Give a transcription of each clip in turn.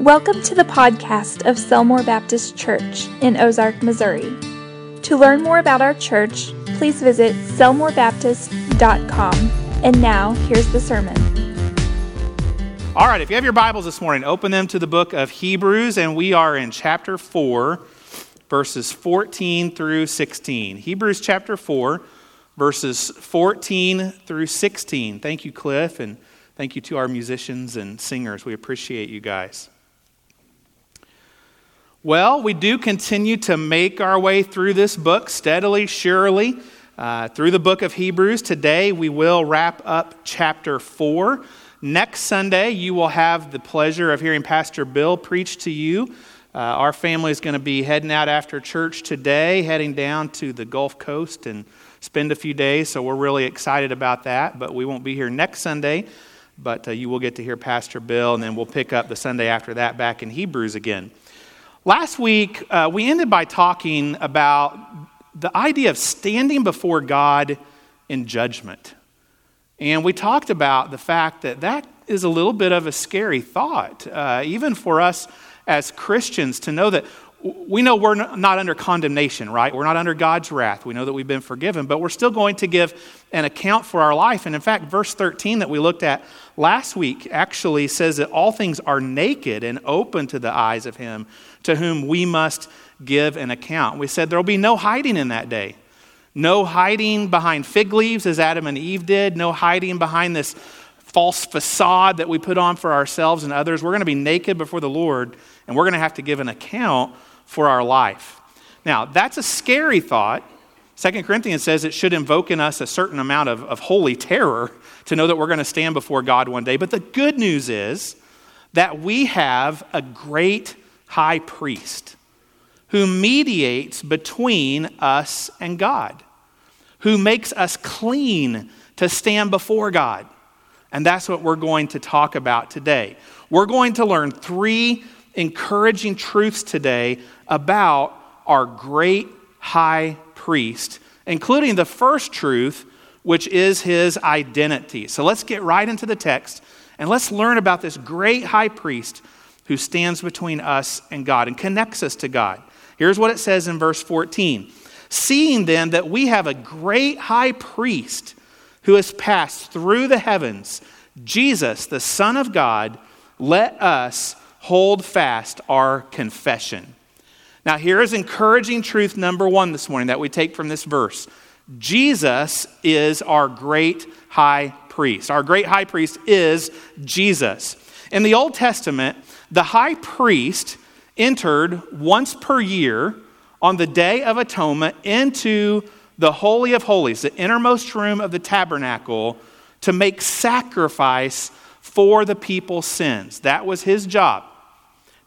Welcome to the podcast of Selmore Baptist Church in Ozark, Missouri. To learn more about our church, please visit selmorebaptist.com. And now, here's the sermon. All right, if you have your Bibles this morning, open them to the book of Hebrews, and we are in chapter 4, verses 14 through 16. Hebrews chapter 4, verses 14 through 16. Thank you, Cliff, and thank you to our musicians and singers. We appreciate you guys. Well, we do continue to make our way through this book steadily, surely, uh, through the book of Hebrews. Today, we will wrap up chapter 4. Next Sunday, you will have the pleasure of hearing Pastor Bill preach to you. Uh, our family is going to be heading out after church today, heading down to the Gulf Coast and spend a few days, so we're really excited about that. But we won't be here next Sunday, but uh, you will get to hear Pastor Bill, and then we'll pick up the Sunday after that back in Hebrews again. Last week, uh, we ended by talking about the idea of standing before God in judgment. And we talked about the fact that that is a little bit of a scary thought, uh, even for us as Christians, to know that we know we're not under condemnation, right? We're not under God's wrath. We know that we've been forgiven, but we're still going to give an account for our life. And in fact, verse 13 that we looked at last week actually says that all things are naked and open to the eyes of Him to whom we must give an account. We said there will be no hiding in that day. No hiding behind fig leaves as Adam and Eve did. No hiding behind this false facade that we put on for ourselves and others. We're going to be naked before the Lord, and we're going to have to give an account for our life. Now, that's a scary thought. Second Corinthians says it should invoke in us a certain amount of, of holy terror to know that we're going to stand before God one day. But the good news is that we have a great high priest who mediates between us and God, who makes us clean to stand before God. And that's what we're going to talk about today. We're going to learn three encouraging truths today about our great high priest, including the first truth, which is his identity. So let's get right into the text and let's learn about this great high priest who stands between us and God and connects us to God. Here's what it says in verse 14 Seeing then that we have a great high priest who has passed through the heavens, Jesus, the Son of God, let us hold fast our confession. Now, here is encouraging truth number one this morning that we take from this verse Jesus is our great high priest. Our great high priest is Jesus. In the Old Testament, the high priest entered once per year on the Day of Atonement into the Holy of Holies, the innermost room of the tabernacle, to make sacrifice for the people's sins. That was his job.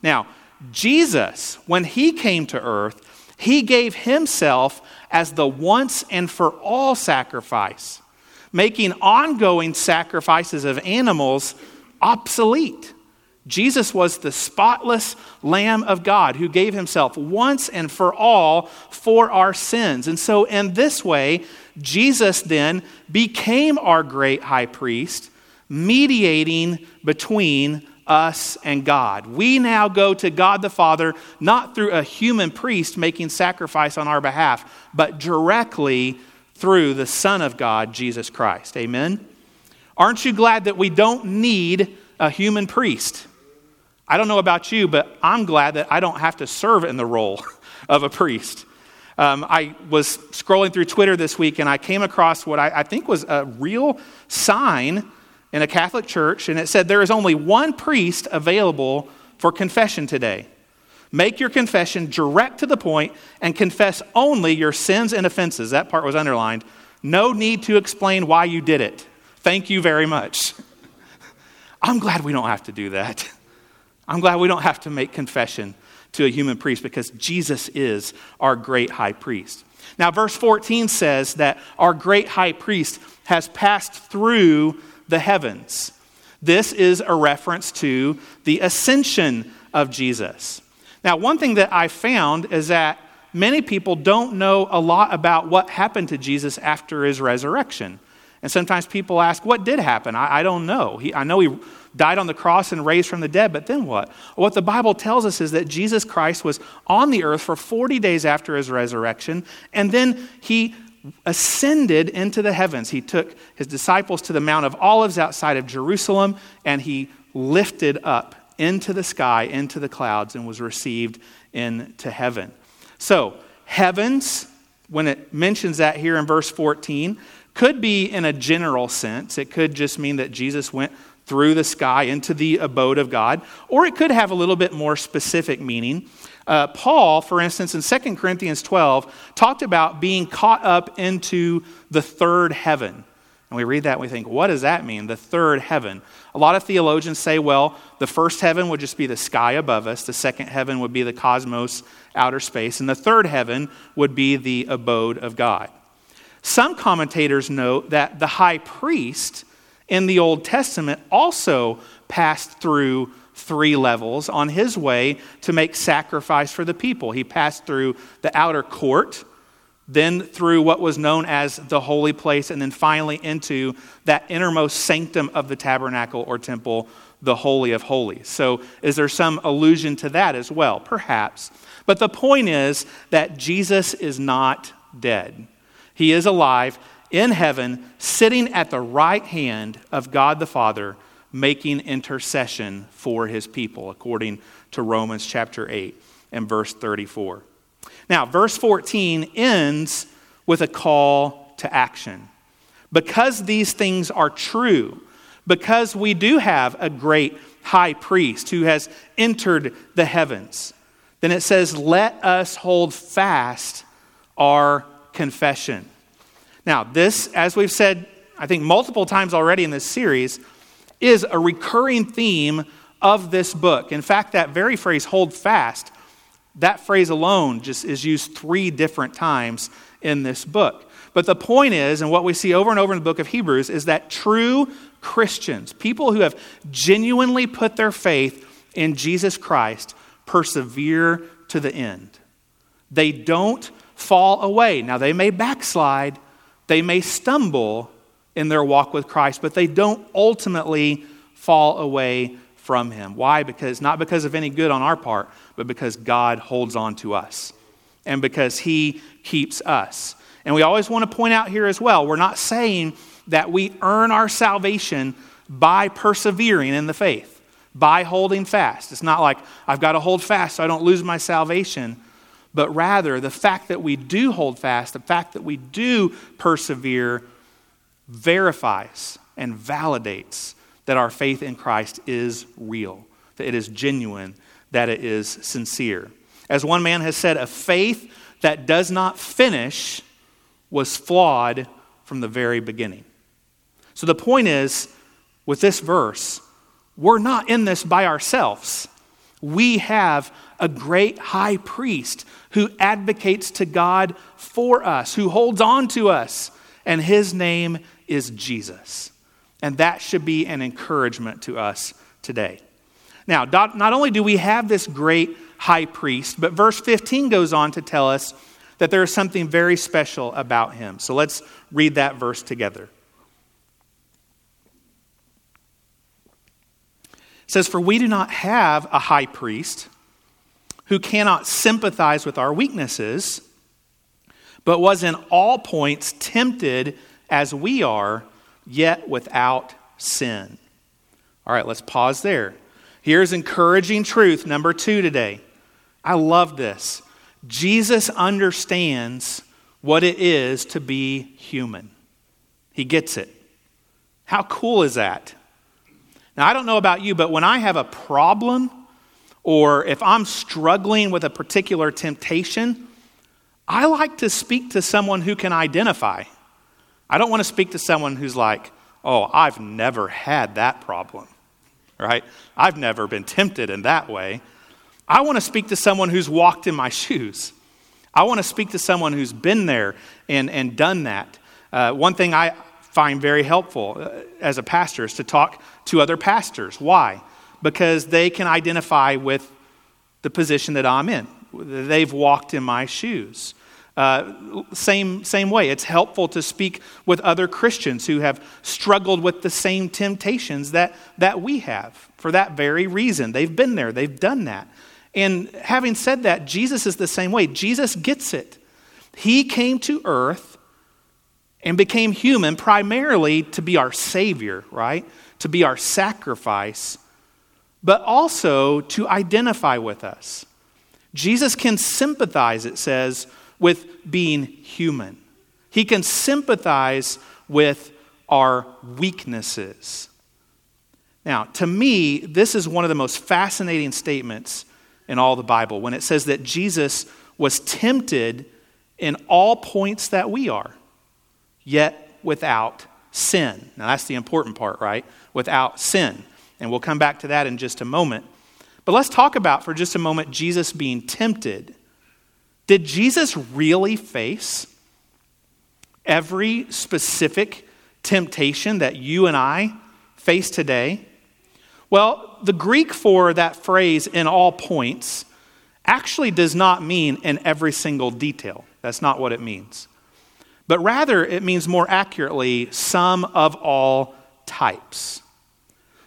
Now, Jesus, when he came to earth, he gave himself as the once and for all sacrifice, making ongoing sacrifices of animals obsolete. Jesus was the spotless Lamb of God who gave himself once and for all for our sins. And so, in this way, Jesus then became our great high priest, mediating between us and God. We now go to God the Father not through a human priest making sacrifice on our behalf, but directly through the Son of God, Jesus Christ. Amen? Aren't you glad that we don't need a human priest? I don't know about you, but I'm glad that I don't have to serve in the role of a priest. Um, I was scrolling through Twitter this week and I came across what I, I think was a real sign in a Catholic church, and it said there is only one priest available for confession today. Make your confession direct to the point and confess only your sins and offenses. That part was underlined. No need to explain why you did it. Thank you very much. I'm glad we don't have to do that. I'm glad we don't have to make confession to a human priest because Jesus is our great high priest. Now, verse 14 says that our great high priest has passed through the heavens. This is a reference to the ascension of Jesus. Now, one thing that I found is that many people don't know a lot about what happened to Jesus after his resurrection. And sometimes people ask, What did happen? I, I don't know. He, I know he died on the cross and raised from the dead. But then what? What the Bible tells us is that Jesus Christ was on the earth for 40 days after his resurrection, and then he ascended into the heavens. He took his disciples to the Mount of Olives outside of Jerusalem, and he lifted up into the sky, into the clouds, and was received into heaven. So, heavens, when it mentions that here in verse 14, could be in a general sense. It could just mean that Jesus went through the sky into the abode of God, or it could have a little bit more specific meaning. Uh, Paul, for instance, in 2 Corinthians 12, talked about being caught up into the third heaven. And we read that and we think, what does that mean, the third heaven? A lot of theologians say, well, the first heaven would just be the sky above us, the second heaven would be the cosmos, outer space, and the third heaven would be the abode of God. Some commentators note that the high priest in the Old Testament also passed through three levels on his way to make sacrifice for the people. He passed through the outer court, then through what was known as the holy place, and then finally into that innermost sanctum of the tabernacle or temple, the Holy of Holies. So, is there some allusion to that as well? Perhaps. But the point is that Jesus is not dead, he is alive in heaven, sitting at the right hand of God the Father making intercession for his people, according to Romans chapter 8 and verse 34. Now, verse 14 ends with a call to action. Because these things are true, because we do have a great high priest who has entered the heavens, then it says, Let us hold fast our confession. Now, this, as we've said, I think multiple times already in this series, is a recurring theme of this book. In fact, that very phrase, hold fast, that phrase alone just is used three different times in this book. But the point is, and what we see over and over in the book of Hebrews, is that true Christians, people who have genuinely put their faith in Jesus Christ, persevere to the end. They don't fall away. Now, they may backslide, they may stumble, in their walk with Christ, but they don't ultimately fall away from him. Why? Because not because of any good on our part, but because God holds on to us and because he keeps us. And we always want to point out here as well, we're not saying that we earn our salvation by persevering in the faith, by holding fast. It's not like I've got to hold fast so I don't lose my salvation, but rather the fact that we do hold fast, the fact that we do persevere verifies and validates that our faith in Christ is real, that it is genuine, that it is sincere. As one man has said, a faith that does not finish was flawed from the very beginning. So the point is, with this verse, we're not in this by ourselves. We have a great high priest who advocates to God for us, who holds on to us, and his name is Jesus. And that should be an encouragement to us today. Now, not only do we have this great high priest, but verse 15 goes on to tell us that there is something very special about him. So let's read that verse together. It says, For we do not have a high priest who cannot sympathize with our weaknesses, but was in all points tempted as we are, yet without sin. All right, let's pause there. Here's encouraging truth number two today. I love this. Jesus understands what it is to be human, he gets it. How cool is that? Now, I don't know about you, but when I have a problem or if I'm struggling with a particular temptation, I like to speak to someone who can identify. I don't want to speak to someone who's like, oh, I've never had that problem, right? I've never been tempted in that way. I want to speak to someone who's walked in my shoes. I want to speak to someone who's been there and, and done that. Uh, one thing I find very helpful uh, as a pastor is to talk to other pastors. Why? Because they can identify with the position that I'm in. They've walked in my shoes. Uh, same, same way, it's helpful to speak with other Christians who have struggled with the same temptations that, that we have for that very reason. They've been there, they've done that. And having said that, Jesus is the same way. Jesus gets it. He came to earth and became human primarily to be our Savior, right? To be our sacrifice, but also to identify with us. Jesus can sympathize, it says, with being human. He can sympathize with our weaknesses. Now, to me, this is one of the most fascinating statements in all the Bible when it says that Jesus was tempted in all points that we are, yet without sin. Now, that's the important part, right? Without sin. And we'll come back to that in just a moment. But let's talk about for just a moment Jesus being tempted. Did Jesus really face every specific temptation that you and I face today? Well, the Greek for that phrase, in all points, actually does not mean in every single detail. That's not what it means. But rather, it means more accurately, some of all types.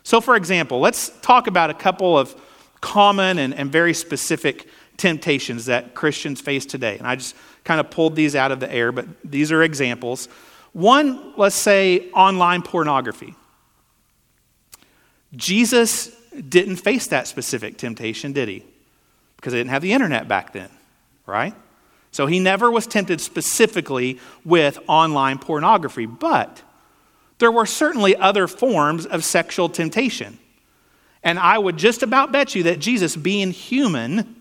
So, for example, let's talk about a couple of common and, and very specific temptations that Christians face today. And I just kind of pulled these out of the air, but these are examples. One, let's say online pornography. Jesus didn't face that specific temptation, did he? Because they didn't have the internet back then, right? So he never was tempted specifically with online pornography, but there were certainly other forms of sexual temptation. And I would just about bet you that Jesus, being human,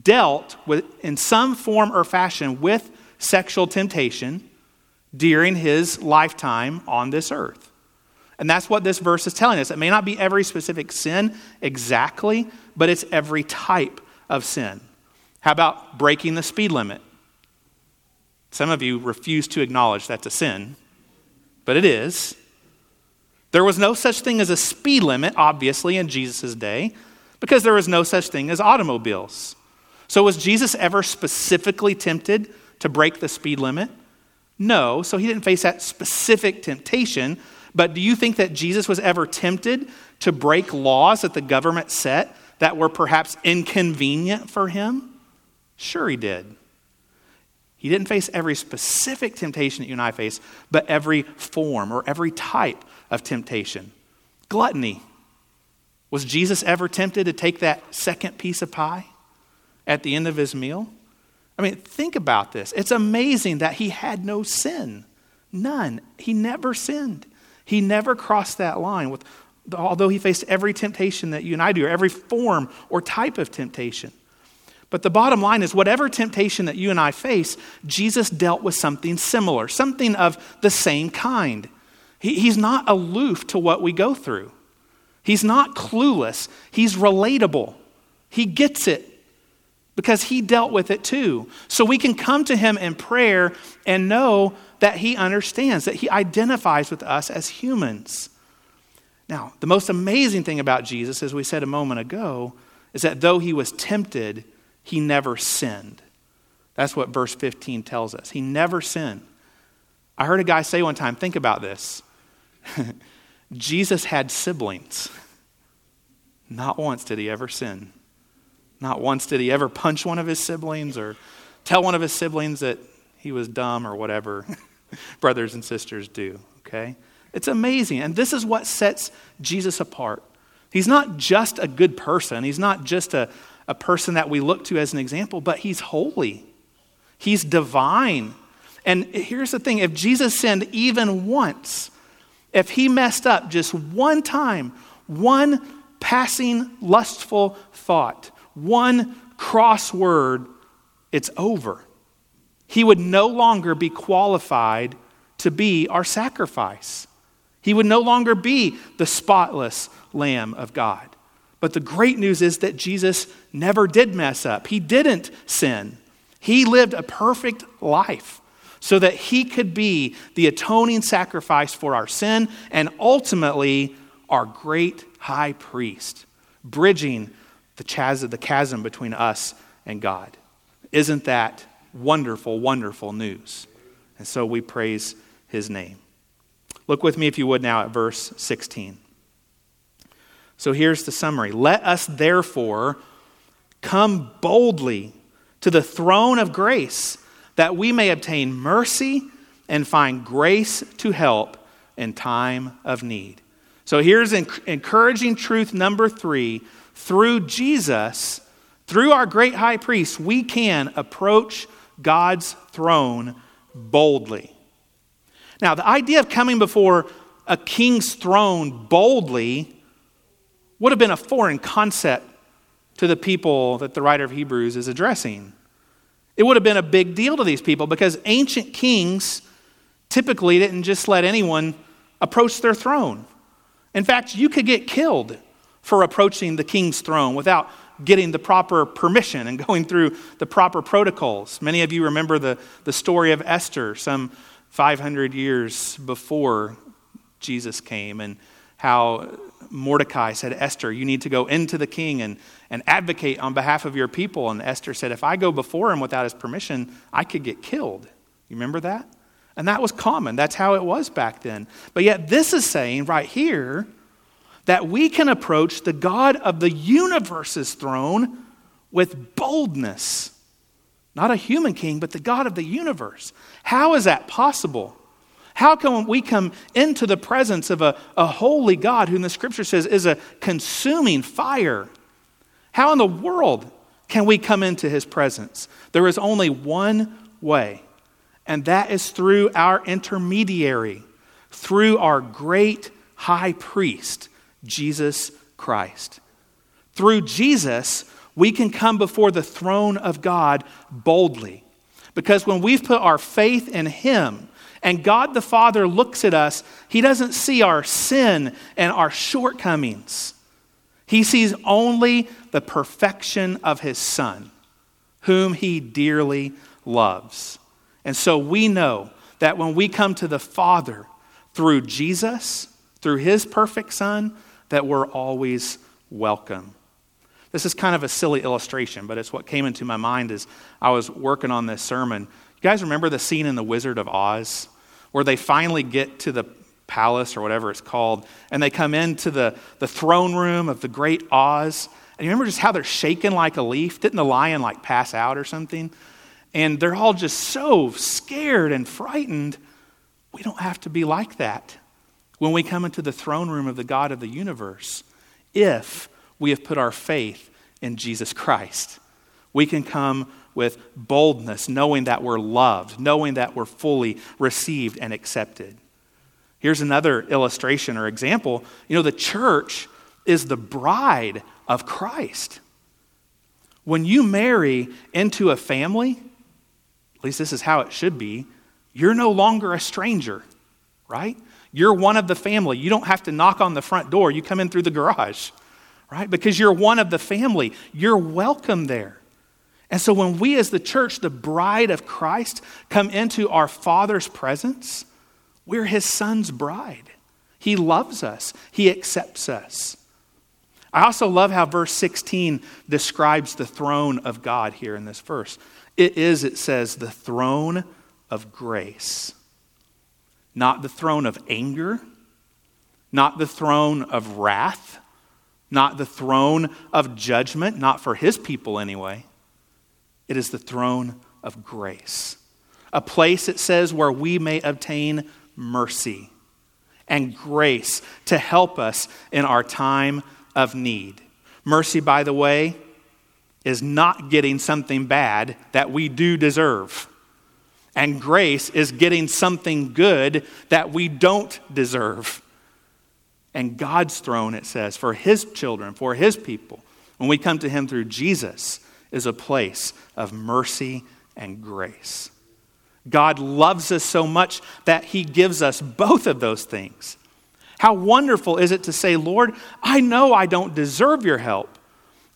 dealt with, in some form or fashion with sexual temptation during his lifetime on this earth. And that's what this verse is telling us. It may not be every specific sin exactly, but it's every type of sin. How about breaking the speed limit? Some of you refuse to acknowledge that's a sin, but it is. There was no such thing as a speed limit, obviously, in Jesus' day, because there was no such thing as automobiles. So, was Jesus ever specifically tempted to break the speed limit? No, so he didn't face that specific temptation. But do you think that Jesus was ever tempted to break laws that the government set that were perhaps inconvenient for him? Sure, he did. He didn't face every specific temptation that you and I face, but every form or every type of temptation. Gluttony. Was Jesus ever tempted to take that second piece of pie at the end of his meal? I mean, think about this. It's amazing that he had no sin. None. He never sinned. He never crossed that line with although he faced every temptation that you and I do, or every form or type of temptation. But the bottom line is, whatever temptation that you and I face, Jesus dealt with something similar, something of the same kind. He, he's not aloof to what we go through, he's not clueless, he's relatable. He gets it because he dealt with it too. So we can come to him in prayer and know that he understands, that he identifies with us as humans. Now, the most amazing thing about Jesus, as we said a moment ago, is that though he was tempted, he never sinned. That's what verse 15 tells us. He never sinned. I heard a guy say one time, think about this. Jesus had siblings. Not once did he ever sin. Not once did he ever punch one of his siblings or tell one of his siblings that he was dumb or whatever brothers and sisters do, okay? It's amazing. And this is what sets Jesus apart. He's not just a good person, he's not just a, a person that we look to as an example, but he's holy, he's divine. And here's the thing if Jesus sinned even once, if he messed up just one time, one passing lustful thought, one cross word, it's over. He would no longer be qualified to be our sacrifice. He would no longer be the spotless Lamb of God. But the great news is that Jesus never did mess up. He didn't sin. He lived a perfect life so that he could be the atoning sacrifice for our sin and ultimately our great high priest, bridging the chasm, the chasm between us and God. Isn't that wonderful, wonderful news. And so we praise his name. Look with me, if you would, now at verse 16. So here's the summary Let us therefore come boldly to the throne of grace that we may obtain mercy and find grace to help in time of need. So here's encouraging truth number three through Jesus, through our great high priest, we can approach God's throne boldly. Now, the idea of coming before a king's throne boldly would have been a foreign concept to the people that the writer of Hebrews is addressing. It would have been a big deal to these people because ancient kings typically didn't just let anyone approach their throne. In fact, you could get killed for approaching the king's throne without getting the proper permission and going through the proper protocols. Many of you remember the, the story of Esther some 500 years before Jesus came and how Mordecai said, Esther, you need to go into the king and, and advocate on behalf of your people. And Esther said, if I go before him without his permission, I could get killed. You remember that? And that was common. That's how it was back then. But yet, this is saying right here that we can approach the God of the universe's throne with boldness. Not a human king, but the God of the universe. How is that possible? How can we come into the presence of a, a holy God who in the scripture says is a consuming fire? How in the world can we come into his presence? There is only one way and that is through our intermediary, through our great high priest, Jesus Christ. Through Jesus, we can come before the throne of God boldly. Because when we've put our faith in Him, and God the Father looks at us, He doesn't see our sin and our shortcomings. He sees only the perfection of His Son, whom He dearly loves. And so we know that when we come to the Father through Jesus, through his perfect Son, that we're always welcome. This is kind of a silly illustration, but it's what came into my mind as I was working on this sermon. You guys remember the scene in The Wizard of Oz where they finally get to the palace or whatever it's called, and they come into the, the throne room of the great Oz? And you remember just how they're shaking like a leaf? Didn't the lion like pass out or something? and they're all just so scared and frightened. We don't have to be like that when we come into the throne room of the God of the universe if we have put our faith in Jesus Christ. We can come with boldness, knowing that we're loved, knowing that we're fully received and accepted. Here's another illustration or example. You know, the church is the bride of Christ. When you marry into a family, at least this is how it should be, you're no longer a stranger, right? You're one of the family. You don't have to knock on the front door. You come in through the garage, right? Because you're one of the family. You're welcome there. And so when we, as the church, the bride of Christ, come into our Father's presence, we're his son's bride. He loves us, he accepts us. I also love how verse 16 describes the throne of God here in this verse. It is, it says, the throne of grace. Not the throne of anger, not the throne of wrath, not the throne of judgment, not for his people anyway. It is the throne of grace. A place, it says, where we may obtain mercy and grace to help us in our time of need. Mercy, by the way, is not getting something bad that we do deserve. And grace is getting something good that we don't deserve. And God's throne, it says, for His children, for His people, when we come to Him through Jesus, is a place of mercy and grace. God loves us so much that He gives us both of those things. How wonderful is it to say, Lord, I know I don't deserve your help,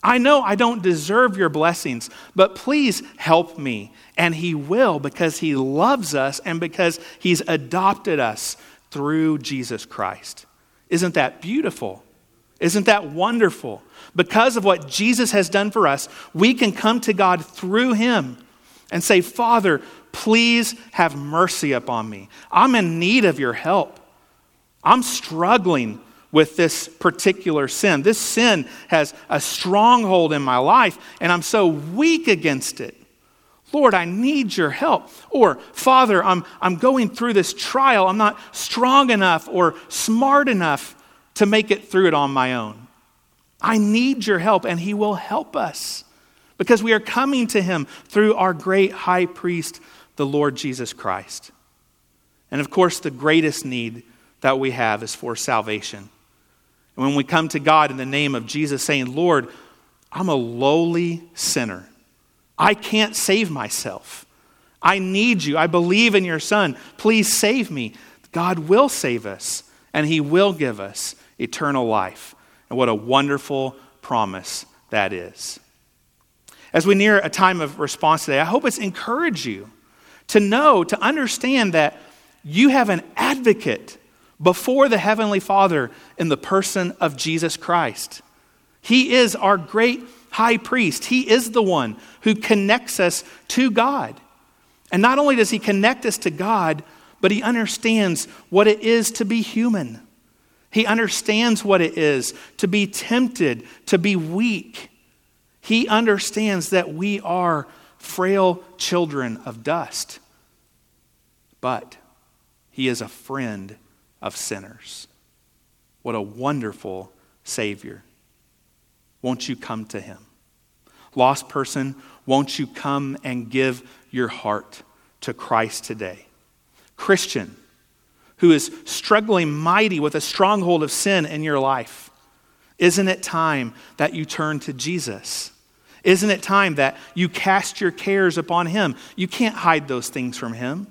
I know I don't deserve your blessings, but please help me. And He will because He loves us and because He's adopted us through Jesus Christ. Isn't that beautiful? Isn't that wonderful? Because of what Jesus has done for us, we can come to God through Him and say, Father, please have mercy upon me. I'm in need of your help. I'm struggling with this particular sin. This sin has a stronghold in my life, and I'm so weak against it. Lord, I need your help. Or, Father, I'm, I'm going through this trial. I'm not strong enough or smart enough to make it through it on my own. I need your help, and He will help us because we are coming to Him through our great high priest, the Lord Jesus Christ. And of course, the greatest need that we have is for salvation. And when we come to God in the name of Jesus, saying, Lord, I'm a lowly sinner. I can't save myself. I need you. I believe in your Son. Please save me. God will save us, and He will give us eternal life. And what a wonderful promise that is. As we near a time of response today, I hope it's encouraged you to know, to understand that you have an advocate before the Heavenly Father in the person of Jesus Christ. He is our great high priest. He is the one who connects us to God. And not only does he connect us to God, but he understands what it is to be human. He understands what it is to be tempted, to be weak. He understands that we are frail children of dust. But he is a friend of sinners. What a wonderful Savior. Won't you come to him? Lost person, won't you come and give your heart to Christ today? Christian, who is struggling mighty with a stronghold of sin in your life, isn't it time that you turn to Jesus? Isn't it time that you cast your cares upon Him? You can't hide those things from Him.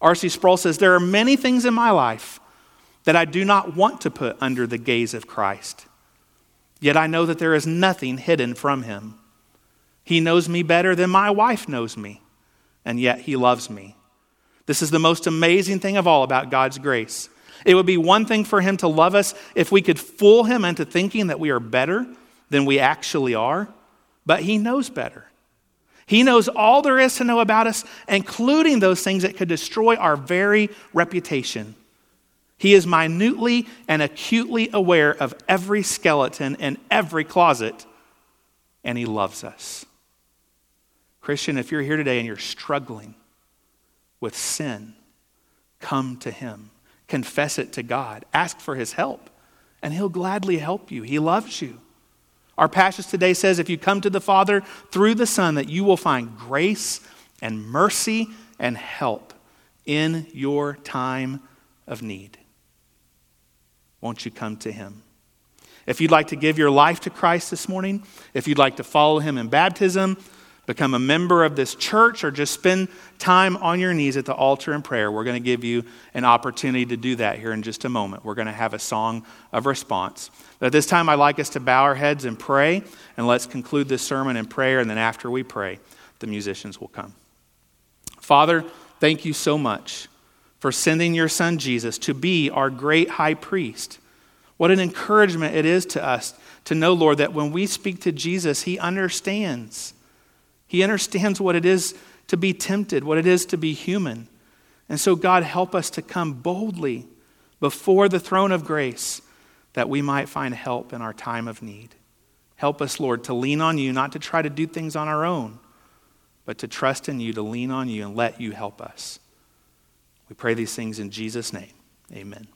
R.C. Sproul says, There are many things in my life that I do not want to put under the gaze of Christ. Yet I know that there is nothing hidden from him. He knows me better than my wife knows me, and yet he loves me. This is the most amazing thing of all about God's grace. It would be one thing for him to love us if we could fool him into thinking that we are better than we actually are, but he knows better. He knows all there is to know about us, including those things that could destroy our very reputation. He is minutely and acutely aware of every skeleton in every closet, and He loves us. Christian, if you're here today and you're struggling with sin, come to Him. Confess it to God. Ask for His help, and He'll gladly help you. He loves you. Our passage today says if you come to the Father through the Son, that you will find grace and mercy and help in your time of need won't you come to him? If you'd like to give your life to Christ this morning, if you'd like to follow him in baptism, become a member of this church, or just spend time on your knees at the altar in prayer, we're going to give you an opportunity to do that here in just a moment. We're going to have a song of response. But at this time, I'd like us to bow our heads and pray, and let's conclude this sermon in prayer, and then after we pray, the musicians will come. Father, thank you so much for sending your son Jesus to be our great high priest. What an encouragement it is to us to know, Lord, that when we speak to Jesus, he understands. He understands what it is to be tempted, what it is to be human. And so, God, help us to come boldly before the throne of grace that we might find help in our time of need. Help us, Lord, to lean on you, not to try to do things on our own, but to trust in you, to lean on you, and let you help us. We pray these things in Jesus' name. Amen.